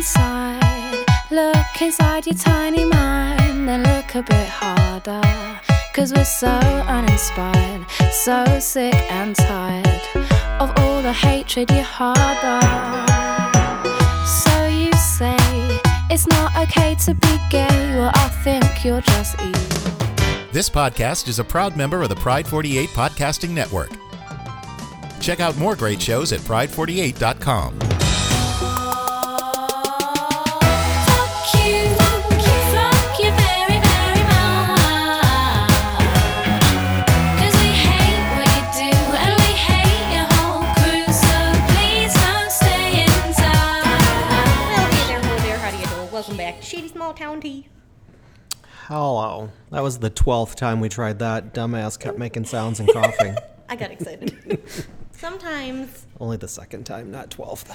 inside. Look inside your tiny mind, then look a bit harder. Cause we're so uninspired, so sick and tired of all the hatred you harbor. So you say it's not okay to be gay, well, I think you're just evil. This podcast is a proud member of the Pride 48 Podcasting Network. Check out more great shows at pride48.com. Hello. That was the 12th time we tried that. Dumbass kept making sounds and coughing. I got excited. sometimes, Only the second time, not 12th.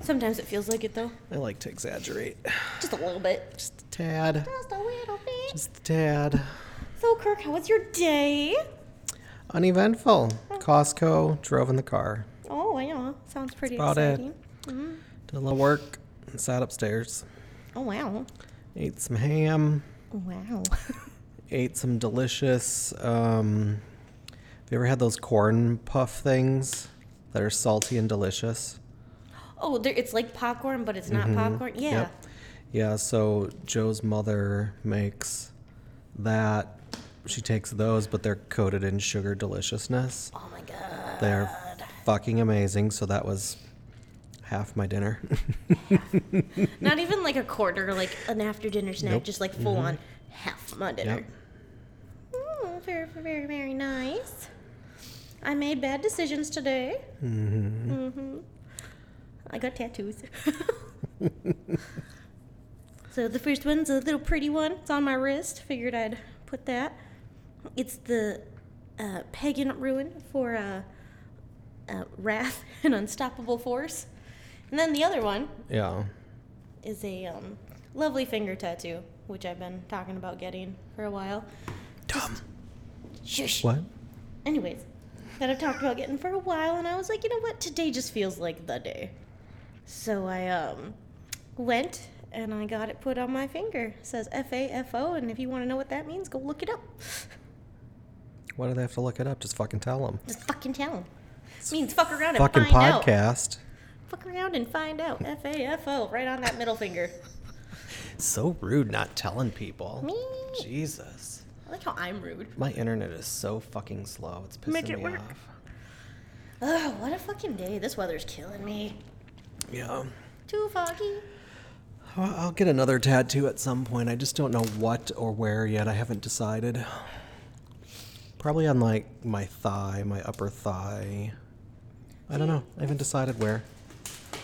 sometimes it feels like it though. I like to exaggerate. Just a little bit. Just a tad. Just a little bit. Just a tad. So, Kirk, how was your day? Uneventful. Costco, drove in the car. Oh, yeah. Sounds pretty about it. exciting. Mm-hmm. Did a little work, and sat upstairs. Oh, wow. Ate some ham. Wow. Ate some delicious. Um, have you ever had those corn puff things that are salty and delicious? oh, it's like popcorn, but it's not popcorn. Yeah. Mm-hmm. Yep. Yeah, so Joe's mother makes that. She takes those, but they're coated in sugar deliciousness. Oh, my God. They're fucking amazing. So that was half my dinner. Not even like a quarter, like an after dinner snack, Nope. just like full on half my dinner. Yep. Oh, very, very, very nice. I made bad decisions today. Mm-hmm. I got tattoos. so the first one's a little pretty one. It's on my wrist. Figured I'd put that. It's the uh, pagan rune for uh, uh, wrath and unstoppable force. And then the other one yeah. is a um, lovely finger tattoo, which I've been talking about getting for a while. Dumb. Shush. What? Anyways, that I've talked about getting for a while, and I was like, you know what? Today just feels like the day. So I um went and I got it put on my finger. It says F A F O, and if you want to know what that means, go look it up. Why do they have to look it up? Just fucking tell them. Just fucking tell them. means fuck around and Fucking find out. podcast. Fuck around and find out. F A F O, right on that middle finger. So rude not telling people. Me. Jesus. I like how I'm rude. My internet is so fucking slow. It's pissing Make it me work. off. Ugh, what a fucking day. This weather's killing me. Yeah. Too foggy. Well, I'll get another tattoo at some point. I just don't know what or where yet. I haven't decided. Probably on like my thigh, my upper thigh. I don't know. I haven't decided where.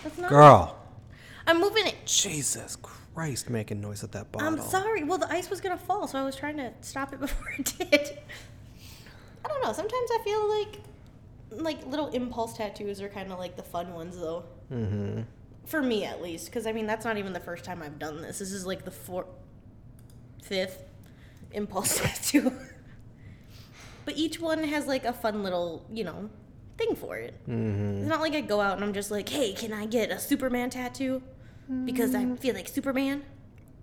That's not. Girl. I'm moving it. Jesus Christ, making noise at that bottle. I'm sorry. Well, the ice was gonna fall, so I was trying to stop it before it did. I don't know. Sometimes I feel like like little impulse tattoos are kind of like the fun ones, though. Mm-hmm. For me, at least, because I mean that's not even the first time I've done this. This is like the fourth, fifth impulse tattoo. but each one has like a fun little, you know, thing for it. Mm-hmm. It's not like I go out and I'm just like, hey, can I get a Superman tattoo? Because I feel like Superman.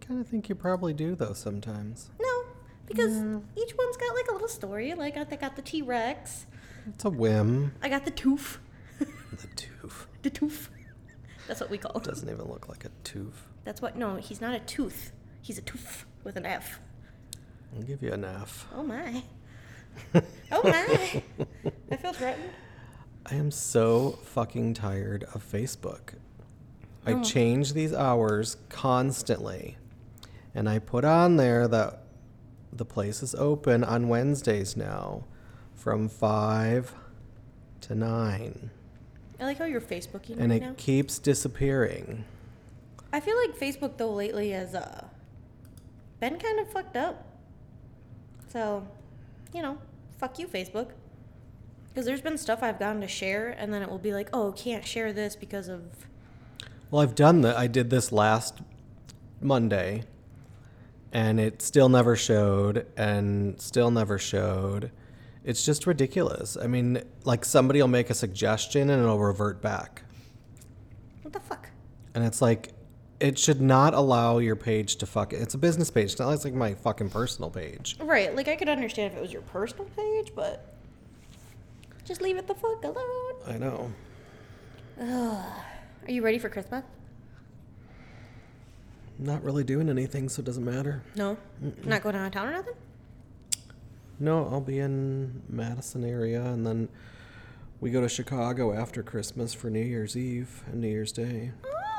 Kind of think you probably do though sometimes. No, because each one's got like a little story. Like I got the T Rex, It's a whim. I got the tooth, The tooth the tooth. That's what we call it. doesn't even look like a tooth. That's what. No, he's not a tooth. He's a tooth with an F. I'll give you an F. Oh my. Oh my. I feel threatened. I am so fucking tired of Facebook. I Oh. change these hours constantly. And I put on there that the place is open on Wednesdays now from 5 to 9. I like how you're Facebooking And right it now. keeps disappearing. I feel like Facebook though lately has uh been kind of fucked up. So, you know, fuck you, Facebook. Because there's been stuff I've gotten to share, and then it will be like, oh, can't share this because of. Well, I've done that. I did this last Monday, and it still never showed, and still never showed. It's just ridiculous. I mean, like somebody will make a suggestion and it'll revert back. What the fuck? And it's like, it should not allow your page to fuck it. it's a business page it's not like it's like my fucking personal page Right, like I could understand if it was your personal page, but just leave it the fuck alone. i know Are you ready for Christmas? not really doing anything so it doesn't matter No, not going out of town or nothing. no i'll be in madison area and then we go to chicago after christmas for new year's eve and new year's day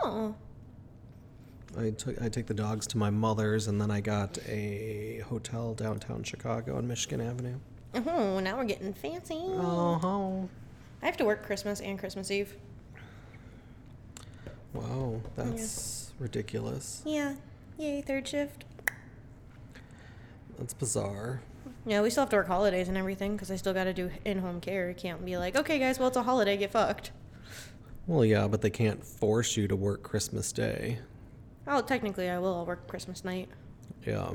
Oh, I took I take the dogs to my mother's, and then I got a hotel downtown Chicago on Michigan Avenue. Oh, now we're getting fancy. Oh, I have to work Christmas and Christmas Eve. wow, that's ridiculous. Yeah, yay, third shift. That's bizarre. Yeah, we still have to work holidays and everything because I still got to do in-home care. I can't be like, okay, guys, well it's a holiday, get fucked. Well, yeah, but they can't force you to work Christmas Day. Oh, technically, I will. I'll work Christmas night. Yeah.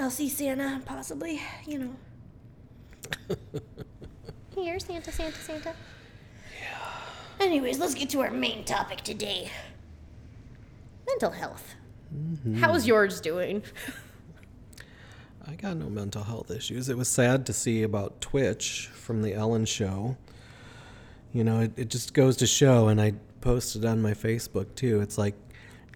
I'll see Santa, possibly. You know. Here, Santa, Santa, Santa. Yeah. Anyways, let's get to our main topic today. Mental health. Mm-hmm. How's yours doing? I got no mental health issues. It was sad to see about Twitch from the Ellen show. You know, it, it just goes to show, and I posted on my Facebook too. It's like,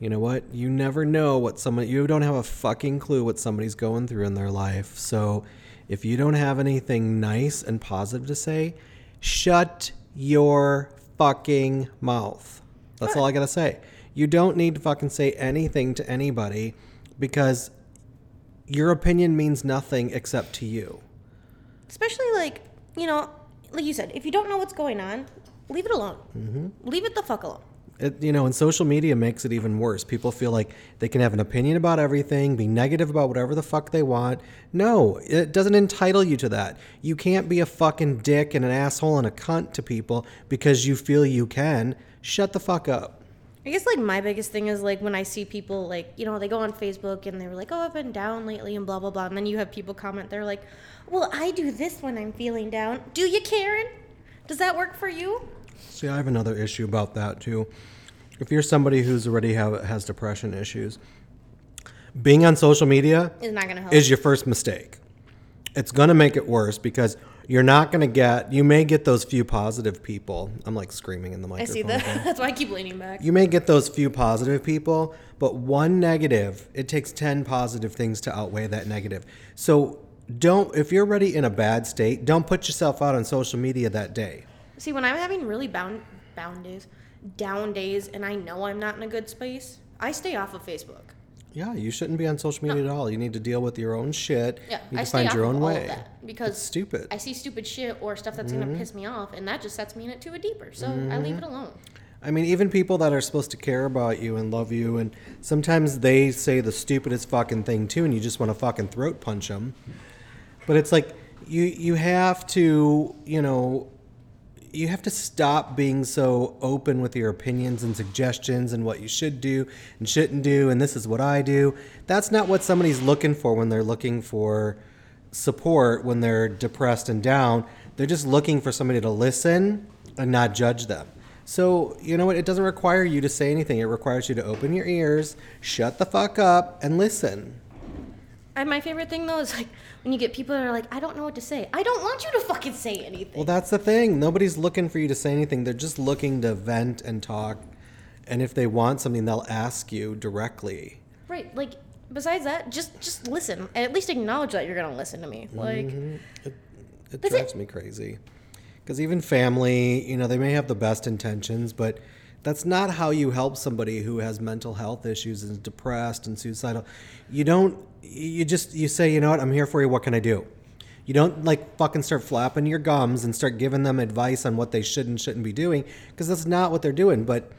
you know what? You never know what someone, you don't have a fucking clue what somebody's going through in their life. So if you don't have anything nice and positive to say, shut your fucking mouth. That's all I gotta say. You don't need to fucking say anything to anybody because your opinion means nothing except to you. Especially like, you know, like you said, if you don't know what's going on, leave it alone. Mm-hmm. Leave it the fuck alone. It, you know, and social media makes it even worse. People feel like they can have an opinion about everything, be negative about whatever the fuck they want. No, it doesn't entitle you to that. You can't be a fucking dick and an asshole and a cunt to people because you feel you can. Shut the fuck up. I guess like my biggest thing is like when I see people like you know they go on Facebook and they're like oh I've been down lately and blah blah blah and then you have people comment they're like well I do this when I'm feeling down do you Karen does that work for you See, I have another issue about that too. If you're somebody who's already have, has depression issues, being on social media is not gonna help is your first mistake. It's going to make it worse because you're not going to get, you may get those few positive people. I'm like screaming in the microphone. I see that that's why I keep leaning back You may get those few positive people, but one negative, it takes 10 positive things to outweigh that negative. So don't, if you're already in a bad state, don't put yourself out on social media that day. See when I'm having really bound bound days down days and I know I'm not in a good space I stay off of Facebook Yeah, you shouldn't be on social media at all. You need to deal with your own shit. yeah you need I to stay find off your own way. because It's stupid. I see stupid shit or stuff that's gonna piss me off and that just sets me in it to a deeper so I Mm-hmm. leave it alone I mean, even people that are supposed to care about you and love you, and sometimes they say the stupidest fucking thing too, and you just want to fucking throat punch them. But it's like you you have to, you know, you have to stop being so open with your opinions and suggestions and what you should do and shouldn't do, and this is what I do. That's not what somebody's looking for when they're looking for support when they're depressed and down. They're just looking for somebody to listen and not judge them. So, you know what? It doesn't require you to say anything. It requires you to open your ears, shut the fuck up, and listen. And my favorite thing though is like when you get people that are like, I don't know what to say. I don't want you to fucking say anything. Well, that's the thing. Nobody's looking for you to say anything. They're just looking to vent and talk. And if they want something, they'll ask you directly. right. Like besides that, just just listen. And at least acknowledge that you're gonna listen to me. Mm-hmm. Like It That's drives it. me crazy. Because even family, you know, they may have the best intentions, but that's not how you help somebody who has mental health issues and is depressed and suicidal. You don't, you just, you say, you know what, I'm here for you. What can I do? You don't like fucking start flapping your gums and start giving them advice on what they should and shouldn't be doing because that's not what they're doing. But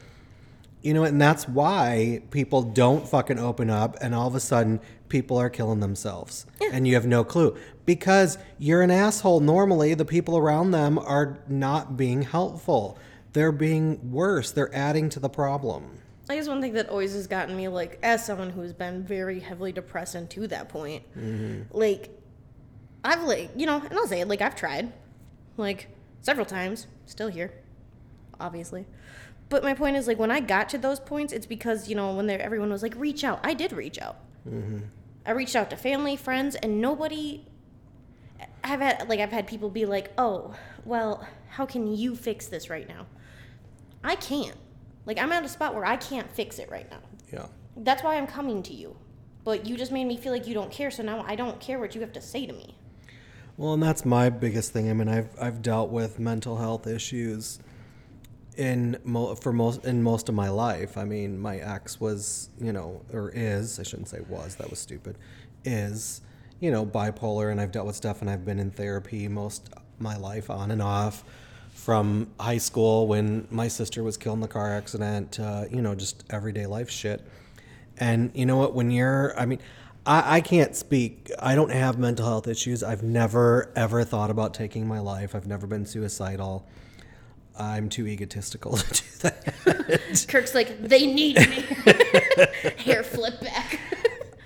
you know, what, and that's why people don't fucking open up, and all of a sudden, people are killing themselves, and you have no clue because you're an asshole. Normally, the people around them are not being helpful; they're being worse. They're adding to the problem. I guess one thing that always has gotten me, like, as someone who's been very heavily depressed and to that point, mm-hmm. like, I've, like, you know, and I'll say it, like, I've tried, like, several times, still here, obviously. But my point is, like, when I got to those points, it's because, you know, when everyone was like, reach out. I did reach out. Mm-hmm. I reached out to family, friends, and nobody. I've had, like, I've had people be like, oh, well, how can you fix this right now? I can't. Like, I'm at a spot where I can't fix it right now. Yeah. That's why I'm coming to you. But you just made me feel like you don't care, so now I don't care what you have to say to me. Well, and that's my biggest thing. I mean, I've I've dealt with mental health issues in mo- for most in most of my life. I mean, my ex was, you know, or is, I shouldn't say was, that was stupid. Is, you know, bipolar and I've dealt with stuff and I've been in therapy most my life on and off from high school when my sister was killed in the car accident to, you know, just everyday life shit. And you know what? When you're, I mean, I, I can't speak. I don't have mental health issues. I've never, ever thought about taking my life. I've never been suicidal. I'm too egotistical to do that. Kirk's like, they need me. Hair flip back.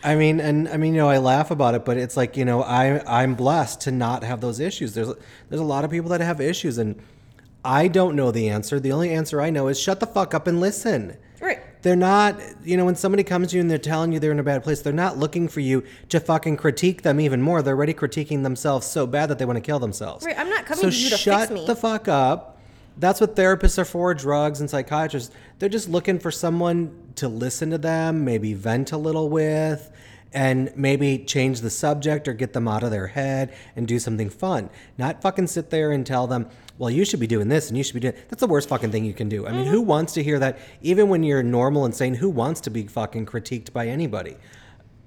I mean, and I mean, you know, I laugh about it, but it's like, you know, I I'm blessed to not have those issues. There's there's a lot of people that have issues, and I don't know the answer. The only answer I know is shut the fuck up and listen. right. They're not, you know, when somebody comes to you and they're telling you they're in a bad place, they're not looking for you to fucking critique them even more. They're already critiquing themselves so bad that they want to kill themselves. Right, I'm not coming so to you to fix me. Shut the fuck up. That's what therapists are for, drugs and psychiatrists. They're just looking for someone to listen to them, maybe vent a little with, and maybe change the subject or get them out of their head and do something fun. Not fucking sit there and tell them, well, you should be doing this and you should be doing that's the worst fucking thing you can do. I mean, Mm-hmm. who wants to hear that? Even when you're normal and sane, who wants to be fucking critiqued by anybody?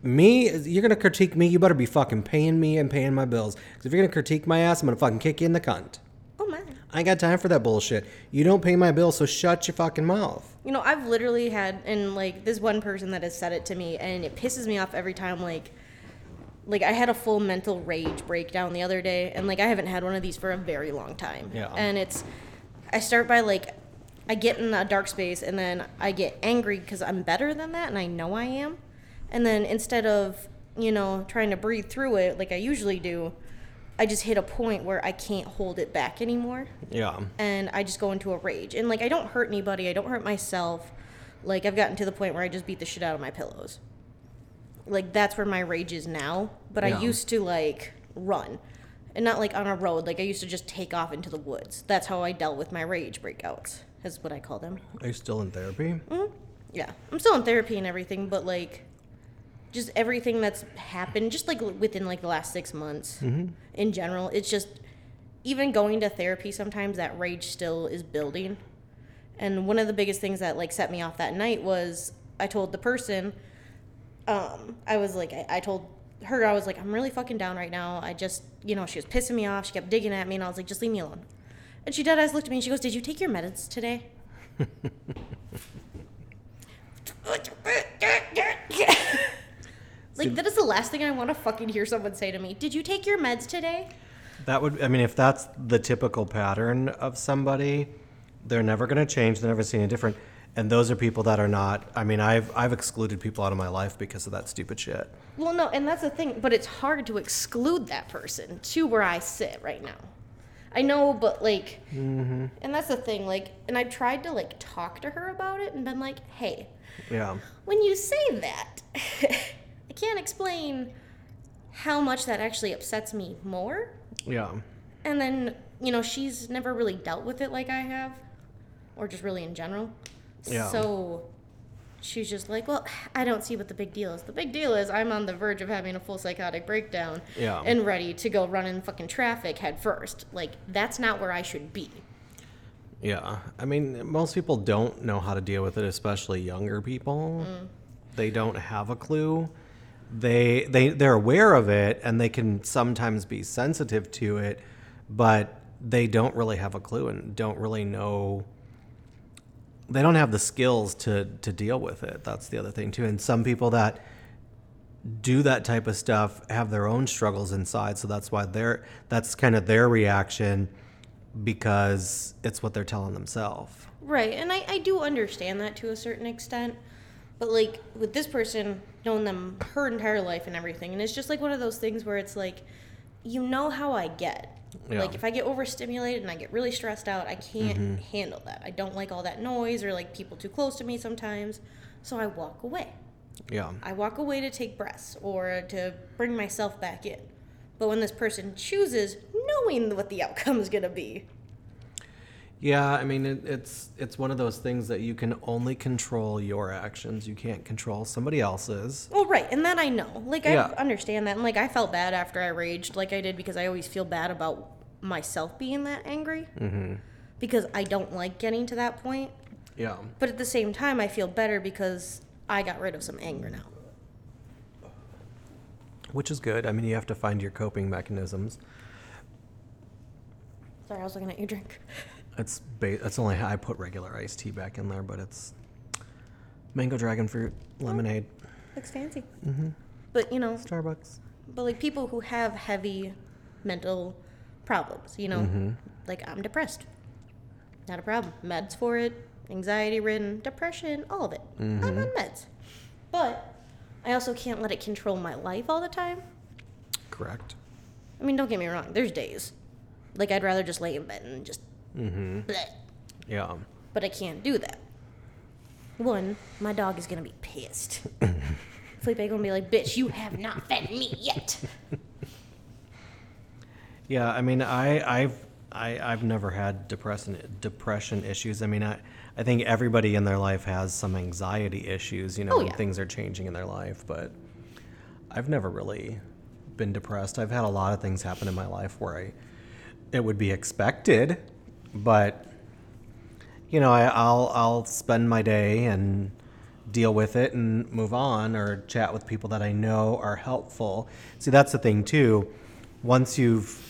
Me, you're gonna critique me, you better be fucking paying me and paying my bills. Because if you're gonna critique my ass, I'm gonna fucking kick you in the cunt. Oh my. I ain't got time for that bullshit. You don't pay my bills, so shut your fucking mouth. You know, I've literally had, and like this one person that has said it to me, and it pisses me off every time. Like, like I had a full mental rage breakdown the other day, and like I haven't had one of these for a very long time. Yeah. And it's, I start by like, I get in a dark space, and then I get angry because I'm better than that, and I know I am. And then instead of, you know, trying to breathe through it like I usually do, I just hit a point where I can't hold it back anymore Yeah. and I just go into a rage. And like I don't hurt anybody, I don't hurt myself. Like I've gotten to the point where I just beat the shit out of my pillows. Like that's where my rage is now. But Yeah. I used to like run. And not like on a road, like I used to just take off into the woods. That's how I dealt with my rage breakouts. Is what I call them. Are you still in therapy? Mm-hmm. Yeah. I'm still in therapy and everything, but like just everything that's happened just like within like the last 6 months mm-hmm. in general, it's just even going to therapy sometimes that rage still is building. And one of the biggest things that like set me off that night was I told the person um I was like I, I told her I was like I'm really fucking down right now. I just, you know, she was pissing me off. She kept digging at me and I was like just leave me alone. And she dead eyes looked at me and she goes, "Did you take your meds today?" like that is the last thing I want to fucking hear someone say to me. Did you take your meds today? That would, I mean, if that's the typical pattern of somebody, they're never going to change. They're never seeing it different. And those are people that are not. I mean, I've I've excluded people out of my life because of that stupid shit. Well, no, and that's the thing, but it's hard to exclude that person to where I sit right now. I know, but like, mm-hmm. and that's the thing, like, and I've tried to like talk to her about it and been like, hey, Yeah. when you say that, I can't explain how much that actually upsets me more. Yeah. And then, you know, she's never really dealt with it like I have, or just really in general. Yeah. So she's just like, well, I don't see what the big deal is. The big deal is I'm on the verge of having a full psychotic breakdown Yeah. and ready to go run in fucking traffic head first. Like, that's not where I should be. Yeah. I mean, most people don't know how to deal with it, especially younger people. Mm. They don't have a clue. They they they're aware of it and they can sometimes be sensitive to it, but they don't really have a clue and don't really know they don't have the skills to to deal with it. That's the other thing too. And some people that do that type of stuff have their own struggles inside, so that's why they're that's kind of their reaction because it's what they're telling themselves. Right, and I, I do understand that to a certain extent. But like with this person, knowing them her entire life and everything, and it's just like one of those things where it's like, you know how I get. Yeah. Like if I get overstimulated and I get really stressed out, I can't Mm-hmm. handle that. I don't like all that noise or like people too close to me sometimes. So I walk away. Yeah. I walk away to take breaths or to bring myself back in. But when this person chooses, knowing what the outcome is going to be, Yeah, I mean it, it's it's one of those things that you can only control your actions. You can't control somebody else's. well, right, and that I know. Like Yeah. I understand that, and like I felt bad after I raged, like I did, because I always feel bad about myself being that angry, mm-hmm. because I don't like getting to that point. Yeah. But at the same time, I feel better because I got rid of some anger now. Which is good. I mean, you have to find your coping mechanisms. Sorry, I was looking at your drink. It's ba- it's only I put regular iced tea back in there, but it's mango dragon fruit lemonade, Looks fancy. Mm-hmm. But you know, Starbucks. but like people who have heavy mental problems, you know, Mm-hmm. like I'm depressed. Not a problem. Meds for it, anxiety ridden, depression, all of it. I'm Mm-hmm. on meds. But I also can't let it control my life all the time. Correct. I mean, don't get me wrong, there's days. Like I'd rather just lay in bed and just Mm-hmm. bleh. Yeah. But I can't do that. One, my dog is gonna be pissed. Felipe gonna be like, bitch, you have not fed me yet. Yeah, I mean, I, I've, I, I've never had depression, depression issues. I mean, I, I think everybody in their life has some anxiety issues, you know, Oh, when yeah. things are changing in their life. But I've never really been depressed. I've had a lot of things happen in my life where I, it would be expected, but you know, I, I'll, I'll spend my day and deal with it and move on or chat with people that I know are helpful. See, that's the thing too. Once you've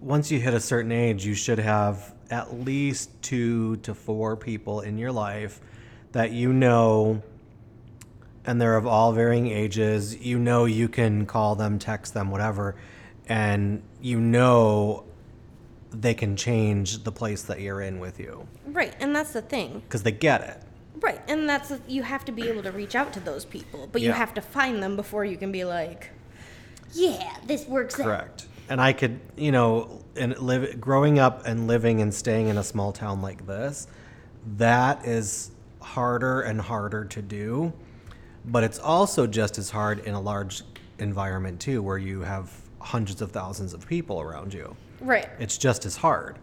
once you hit a certain age, you should have at least two to four people in your life that you know, and they're of all varying ages. You know, you can call them, text them, whatever, and you know they can change the place that you're in with you Right, and that's the thing. because they get it. Right, and that's the, you have to be able to reach out to those people, but you Yeah. have to find them before you can be like, yeah, this works. out." Correct. And I could, you know, and live growing up and living and staying in a small town like this, that is harder and harder to do. But it's also just as hard in a large environment too, where you have hundreds of thousands of people around you. Right. It's just as hard.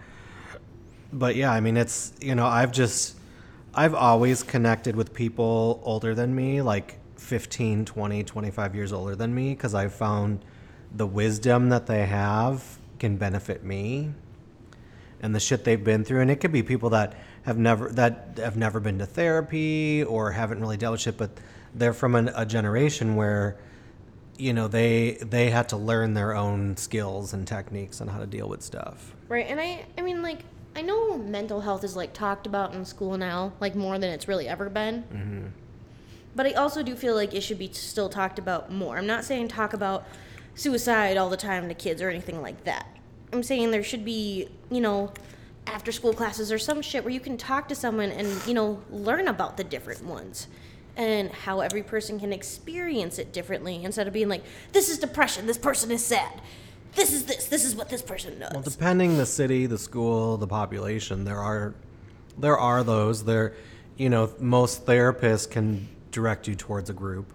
But yeah, I mean, it's, you know, I've just, I've always connected with people older than me, like 15, 20, 25 years older than me, because I've found the wisdom that they have can benefit me and the shit they've been through. And it could be people that have never, that have never been to therapy or haven't really dealt with shit, but they're from an, a generation where, you know, they, they had to learn their own skills and techniques on how to deal with stuff. Right, and I, I mean, like, I know mental health is like talked about in school now, like more than it's really ever been. Mm-hmm. But I also do feel like it should be still talked about more. I'm not saying talk about suicide all the time to kids or anything like that. I'm saying there should be, you know, after school classes or some shit where you can talk to someone and, you know, learn about the different ones and how every person can experience it differently instead of being like, this is depression, this person is sad. This is this, this is what this person does. Well, depending the city, the school, the population, there are there are those there. You know, most therapists can direct you towards a group.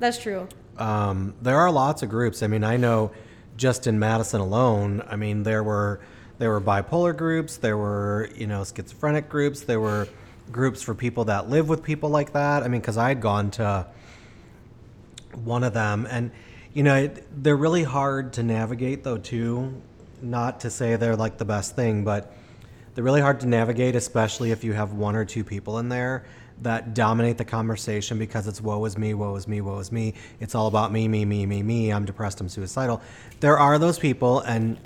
That's true. Um, there are lots of groups. I mean, I know just in Madison alone. I mean, there were there were bipolar groups. There were you know schizophrenic groups. There were groups for people that live with people like that. I mean, because I had gone to one of them, and you know they're really hard to navigate though too. Not to say they're like the best thing, but they're really hard to navigate, especially if you have one or two people in there that dominate the conversation because it's woe is me, woe is me, woe is me. It's all about me, me, me, me, me. I'm depressed, I'm suicidal. There are those people, and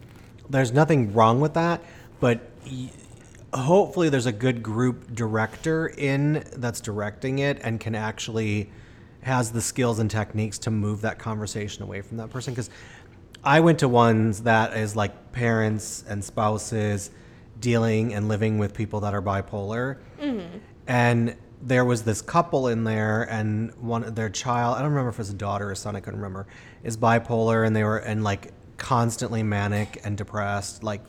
there's nothing wrong with that, but y- hopefully there's a good group director in that's directing it and can actually has the skills and techniques to move that conversation away from that person because I went to ones that is like parents and spouses dealing and living with people that are bipolar. Mm-hmm. And there was this couple in there, and one their child, I don't remember if it was a daughter or son, I couldn't remember, is bipolar, and they were, and like constantly manic and depressed, like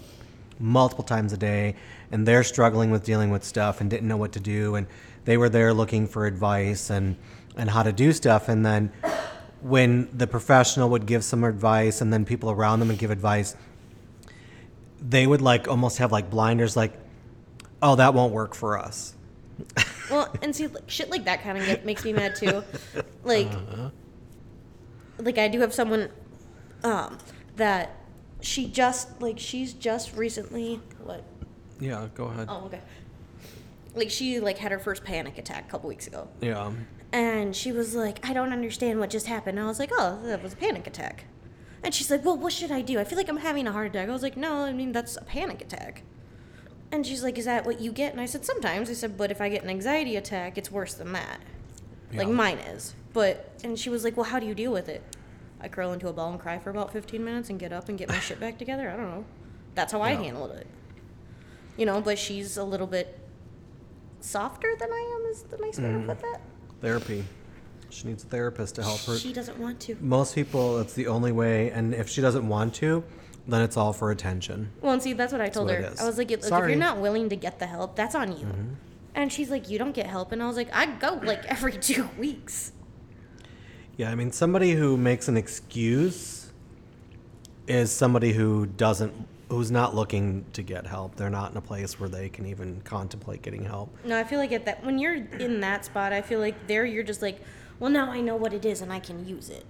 multiple times a day, and they're struggling with dealing with stuff and didn't know what to do, and they were there looking for advice and and how to do stuff, and then when the professional would give some advice, and then people around them would give advice, they would like almost have like blinders, like, oh, that won't work for us. Well, and see, shit like that kind of get, makes me mad too. Like, Uh-huh. like I do have someone um, that she just like she's just recently what? Yeah, go ahead. Oh, okay. Like she like had her first panic attack a couple weeks ago, Yeah. and she was like, "I don't understand what just happened." And I was like, "Oh, that was a panic attack." And she's like, "Well, what should I do? I feel like I'm having a heart attack." I was like, "No, I mean that's a panic attack." And she's like, "Is that what you get?" And I said, "Sometimes." I said, "But if I get an anxiety attack, it's worse than that. Yeah. Like mine is." But and she was like, "Well, how do you deal with it?" I curl into a ball and cry for about 15 minutes and get up and get my shit back together. I don't know. That's how I Yeah. handled it. You know, but she's a little bit softer than I am. Is the nice way to put that? Therapy. She needs a therapist to help her. She doesn't want to. Most people, that's the only way. And if she doesn't want to, then it's all for attention. Well, and see, that's what I told what her. it is. I was like, if, if Sorry. Mm-hmm. you're not willing to get the help, that's on you. And she's like, you don't get help. And I was like, I go like every two weeks. Yeah, I mean, somebody who makes an excuse is somebody who doesn't, who's not looking to get help. They're not in a place where they can even contemplate getting help. No, I feel like at that when you're in that spot, I feel like there you're just like, well, now I know what it is and I can use it.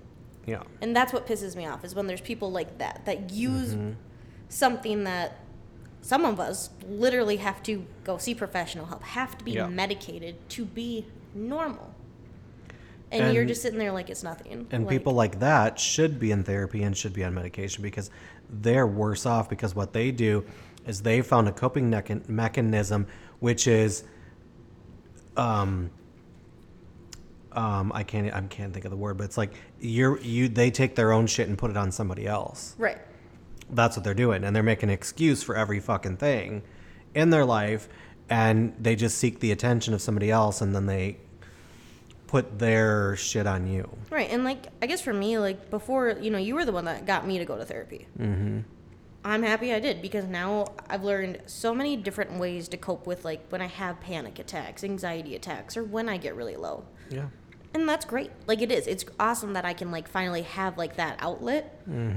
Yeah. And that's what pisses me off is when there's people like that that use mm-hmm. something that some of us literally have to go see professional help, have to be Yeah. medicated to be normal. And, you're just sitting there like it's nothing. And Like, people like that should be in therapy and should be on medication because they're worse off because what they do is they found a coping mechanism which is um um I can't I can't think of the word but it's like you're you they take their own shit and put it on somebody else. Right. That's what they're doing and they're making an excuse for every fucking thing in their life and they just seek the attention of somebody else and then they put their shit on you. Right, and like I guess for me, like before, you know, you were the one that got me to go to therapy. Mm-hmm. I'm happy I did because now I've learned so many different ways to cope with like when I have panic attacks, anxiety attacks, or when I get really low, Yeah. And that's great. Like it is, it's awesome that I can like finally have like that outlet.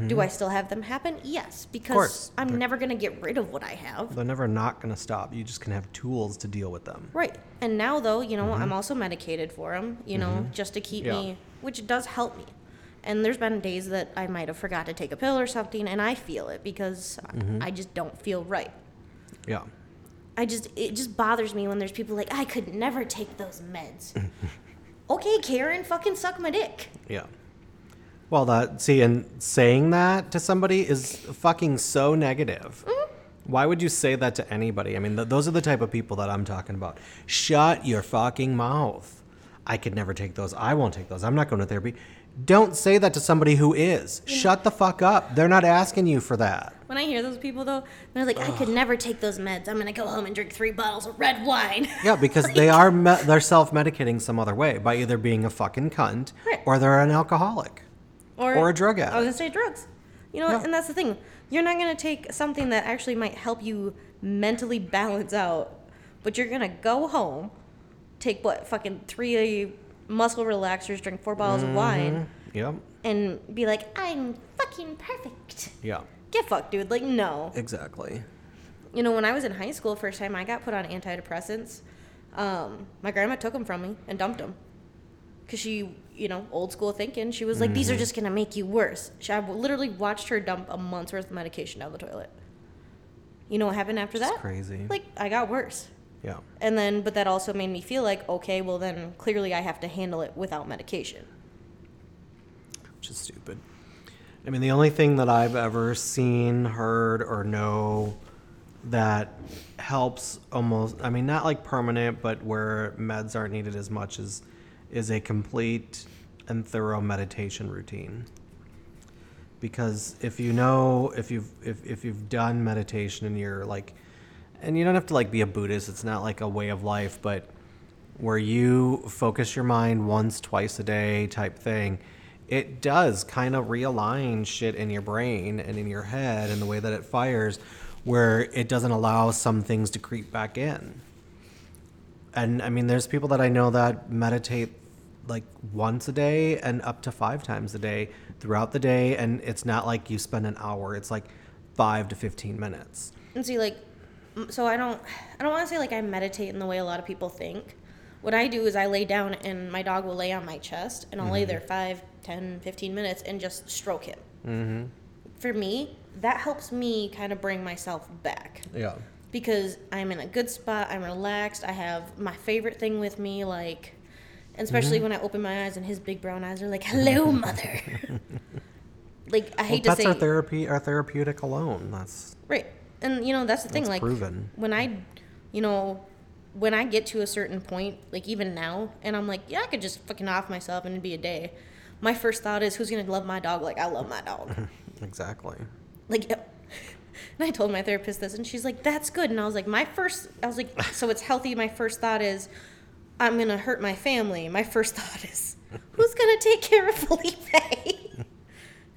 Do I still have them happen? Yes, because Mm-hmm. I'm They're- never gonna get rid of what I have. They're never not going to stop. You just can have tools to deal with them. Right. And now, though, you know, I'm also medicated for them, you know, just to keep Mm-hmm. Yeah. me, which does help me. And there's been days that I might have forgot to take a pill or something, and I feel it because Mm-hmm. I just don't feel right. Yeah. I just, it just bothers me when there's people like, I could never take those meds. okay, Karen, fucking suck my dick. Yeah. Well, that see, and saying that to somebody is fucking so negative. Mm-hmm. Why would you say that to anybody? I mean, th- those are the type of people that I'm talking about. Shut your fucking mouth. I could never take those. I won't take those. I'm not going to therapy. Don't say that to somebody who is. Shut the fuck up. They're not asking you for that. When I hear those people, though, they're like, I could never take those meds. I'm gonna go home and drink three bottles of red wine. Yeah, because they are me- they're self-medicating some other way by either being a fucking cunt Right. or they're an alcoholic. Or or a drug addict. I was gonna say drugs. You know, Yeah. and that's the thing. You're not gonna take something that actually might help you mentally balance out, but you're gonna go home, take what fucking three muscle relaxers, drink four bottles of wine, Yep. and be like, I'm fucking perfect. Yeah. Get fucked, dude. Like, no. Exactly. You know, when I was in high school, first time I got put on antidepressants, um, my grandma took them from me and dumped them. Because she, you know, old school thinking, she was like, these Mm-hmm. are just going to make you worse. She, I literally watched her dump a month's worth of medication down the toilet. You know what happened after It's that? crazy. Like, I got worse. Yeah. And then, but that also made me feel like, okay, well, then clearly I have to handle it without medication. Which is stupid. I mean, the only thing that I've ever seen, heard, or know that helps almost, I mean, not like permanent, but where meds aren't needed as much as is a complete and thorough meditation routine. Because if you know, if you've if, if you've done meditation and you're like, and you don't have to like be a Buddhist, it's not like a way of life, but where you focus your mind once, twice a day type thing, it does kind of realign shit in your brain and in your head and the way that it fires, where it doesn't allow some things to creep back in. And I mean, there's people that I know that meditate like once a day and up to five times a day throughout the day. And it's not like you spend an hour, it's like five to 15 minutes. And see, like, m- so I don't, I don't want to say like I meditate in the way a lot of people think. What I do is I lay down and my dog will lay on my chest and I'll lay there five, 10, 15 minutes and just stroke him. Mm-hmm. For me, that helps me kind of bring myself back Yeah. because I'm in a good spot. I'm relaxed. I have my favorite thing with me, like, especially Mm-hmm. when I open my eyes and his big brown eyes are like, "Hello, mother." like I Well, hate to that's say, our therapy, our therapeutic alone. That's right? And you know that's the thing. That's like proven. when I, you know, when I get to a certain point, like even now, and I'm like, yeah, I could just fucking off myself and it'd be a day. My first thought is, who's gonna love my dog like I love my dog? exactly. like and i told my therapist this and she's like that's good and i was like my first i was like so it's healthy my first thought is i'm gonna hurt my family my first thought is who's gonna take care of felipe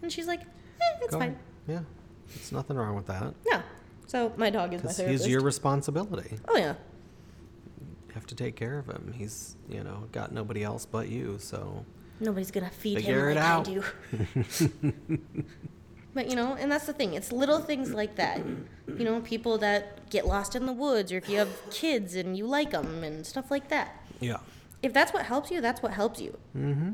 and she's like eh, it's Go fine. Yeah. There's nothing wrong with that. no so my dog is my Because therapist he's your responsibility. oh yeah You have to take care of him. He's, you know, got nobody else but you. So nobody's gonna feed Figure him it like out. i do but you know and that's the thing it's little things like that you know people that get lost in the woods or if you have kids and you like them and stuff like that yeah. if that's what helps you, that's what helps you. Mm-hmm.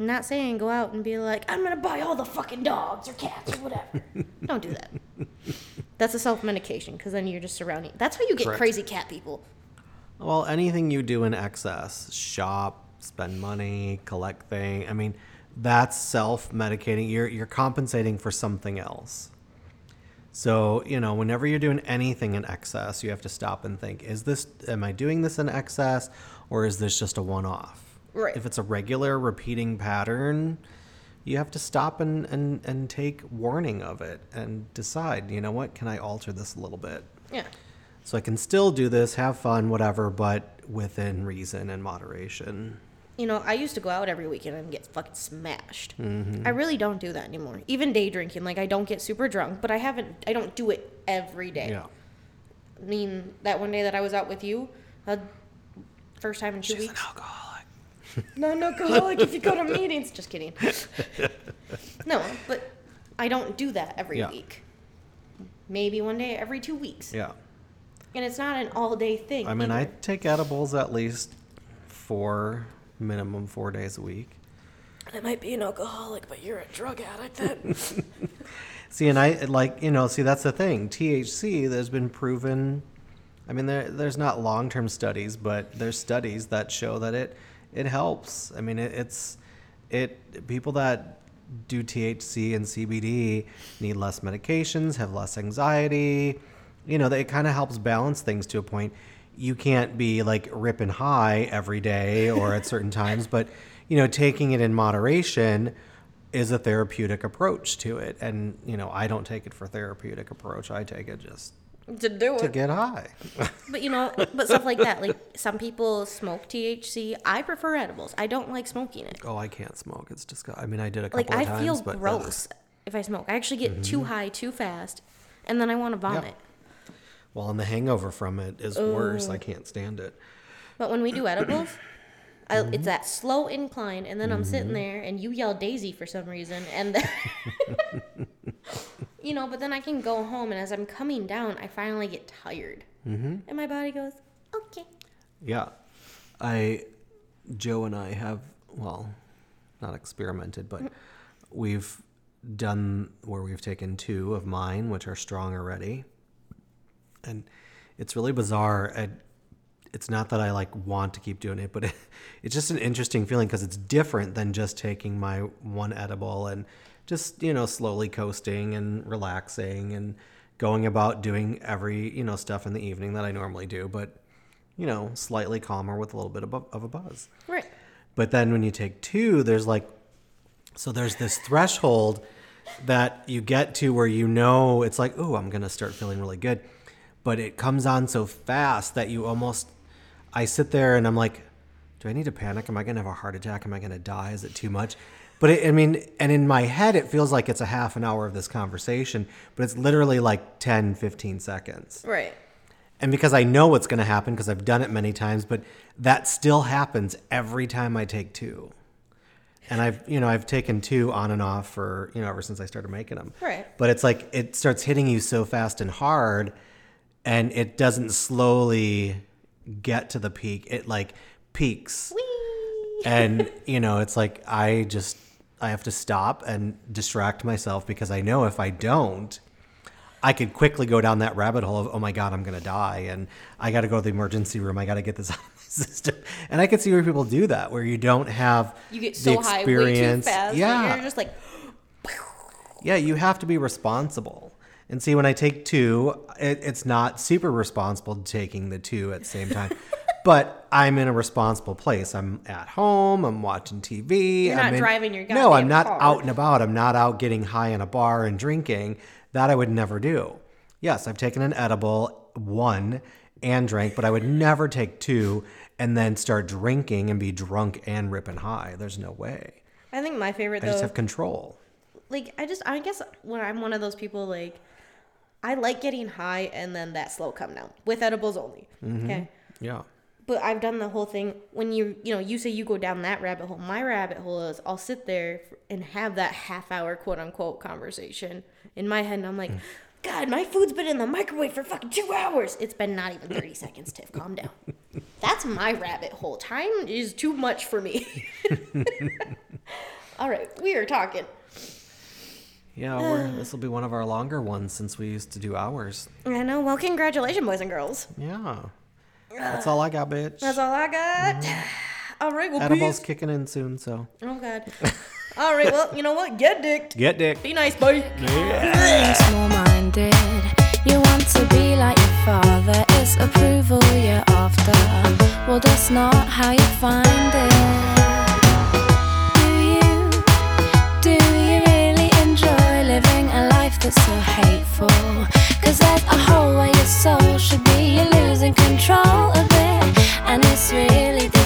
I'm not saying go out and be like, I'm gonna buy all the fucking dogs or cats or whatever. Don't do that. That's a self medication because then you're just surrounding. That's how you get Correct. crazy cat people. Well, anything you do in excess, shop, spend money, collect thing. I mean, that's self-medicating. You're you're compensating for something else. So, you know, whenever you're doing anything in excess, you have to stop and think, is this am I doing this in excess or is this just a one-off? Right. If it's a regular repeating pattern, you have to stop and, and, and take warning of it and decide, you know what, can I alter this a little bit? Yeah. So I can still do this, have fun, whatever, but within reason and moderation. You know, I used to go out every weekend and get fucking smashed. Mm-hmm. I really don't do that anymore. Even day drinking, like I don't get super drunk, but I haven't. I don't do it every day. Yeah. I mean, that one day that I was out with you, uh, first time in two She's an weeks. alcoholic. No, no alcoholic if you go to meetings. Just kidding. No, but I don't do that every Yeah. week. Maybe one day every two weeks. Yeah. And it's not an all day thing. I mean, I either. take edibles at least four, minimum four days a week. I might be an alcoholic, but you're a drug addict then. See, and I like, you know, see, that's the thing. THC, there's been proven. I mean, there, there's not long term studies, but there's studies that show that it, it helps. I mean, it, it's, it, people that do THC and CBD need less medications, have less anxiety. You know, it kind of helps balance things to a point. You can't be like ripping high every day or at certain times, but, you know, taking it in moderation is a therapeutic approach to it. And, you know, I don't take it for therapeutic approach. I take it just to do it to get high. But you know, but stuff like that. Like some people smoke THC. I prefer edibles. I don't like smoking it. oh, I can't smoke. It's just, I mean, I did a couple Like of I times, feel but ugh. gross if I smoke. I actually get too high too fast, and then I want to vomit. Well, and the hangover from it is worse. Oh. I can't stand it. But when we do edibles, I, Mm-hmm. it's that slow incline, and then I'm sitting there, and you yell Daisy for some reason, and then, you know. But then I can go home, and as I'm coming down, I finally get tired, mm-hmm. and my body goes, okay. Yeah. I, Joe and I have, well, not experimented, but we've done where we've taken two of mine, which are strong already. And it's really bizarre. I, it's not that I like want to keep doing it, but it, it's just an interesting feeling because it's different than just taking my one edible and just, you know, slowly coasting and relaxing and going about doing every, you know, stuff in the evening that I normally do, but, you know, slightly calmer with a little bit of, a buzz. Right. But then when you take two, there's like, so there's this threshold that you get to where you know it's like, oh, I'm to start feeling really good. But it comes on so fast that you almost, I sit there and I'm like, do I need to panic? Am I going to have a heart attack? Am I going to die? Is it too much? But it, I mean, and in my head, it feels like it's a half an hour of this conversation, but it's literally like 10, 15 seconds. Right. And because I know what's going to happen because I've done it many times, but that still happens every time I take two. And I've, you know, I've taken two on and off for, you know, ever since I started making them. Right. But it's like it starts hitting you so fast and hard and it doesn't slowly get to the peak. It like peaks. And, you know, it's like I just I have to stop and distract myself because I know if I don't, I could quickly go down that rabbit hole of, oh my God, I'm going to die. And I got to go to the emergency room. I got to get this out of my system. And I can see where people do that, where you don't have You get the so high too experience. fast. Yeah. Yeah. You're just like, Yeah, you have to be responsible. And see, when I take two, it, it's not super responsible taking the two at the same time. but I'm in a responsible place. I'm at home. I'm watching TV. You're I'm not in- driving your No, I'm not car. out and about. I'm not out getting high in a bar and drinking. That I would never do. Yes, I've taken an edible, one, and drank, but I would never take two and then start drinking and be drunk and ripping high. There's no way. I think my favorite I though. just have control. like I just I guess when I'm one of those people like I like getting high and then that slow come down with edibles only. Mm-hmm. Okay. Yeah. But I've done the whole thing when you you know you say you go down that rabbit hole. My rabbit hole is I'll sit there and have that half hour quote unquote conversation in my head and I'm like, hmm. God, my food's been in the microwave for fucking two hours. It's been not even thirty seconds, Tiff. Calm down. That's my rabbit hole. Time is too much for me. All right, we are talking. Yeah, this will be one of our longer ones since we used to do hours. I know. Well, congratulations, boys and girls. Yeah. That's all I got, bitch. That's all I got. Mm-hmm. All right. Well, Edibles peace. kicking in soon, so. Oh God. all right. Well, you know what? Get dicked. Get dicked. Be nice, boy. Yeah. Small-minded. You want to be like your father. It's approval you're after. Well, that's not how you find it. Do you? Do you really enjoy living a life that's so hateful is that a hole where your soul should be? You're losing control of it, and it's really.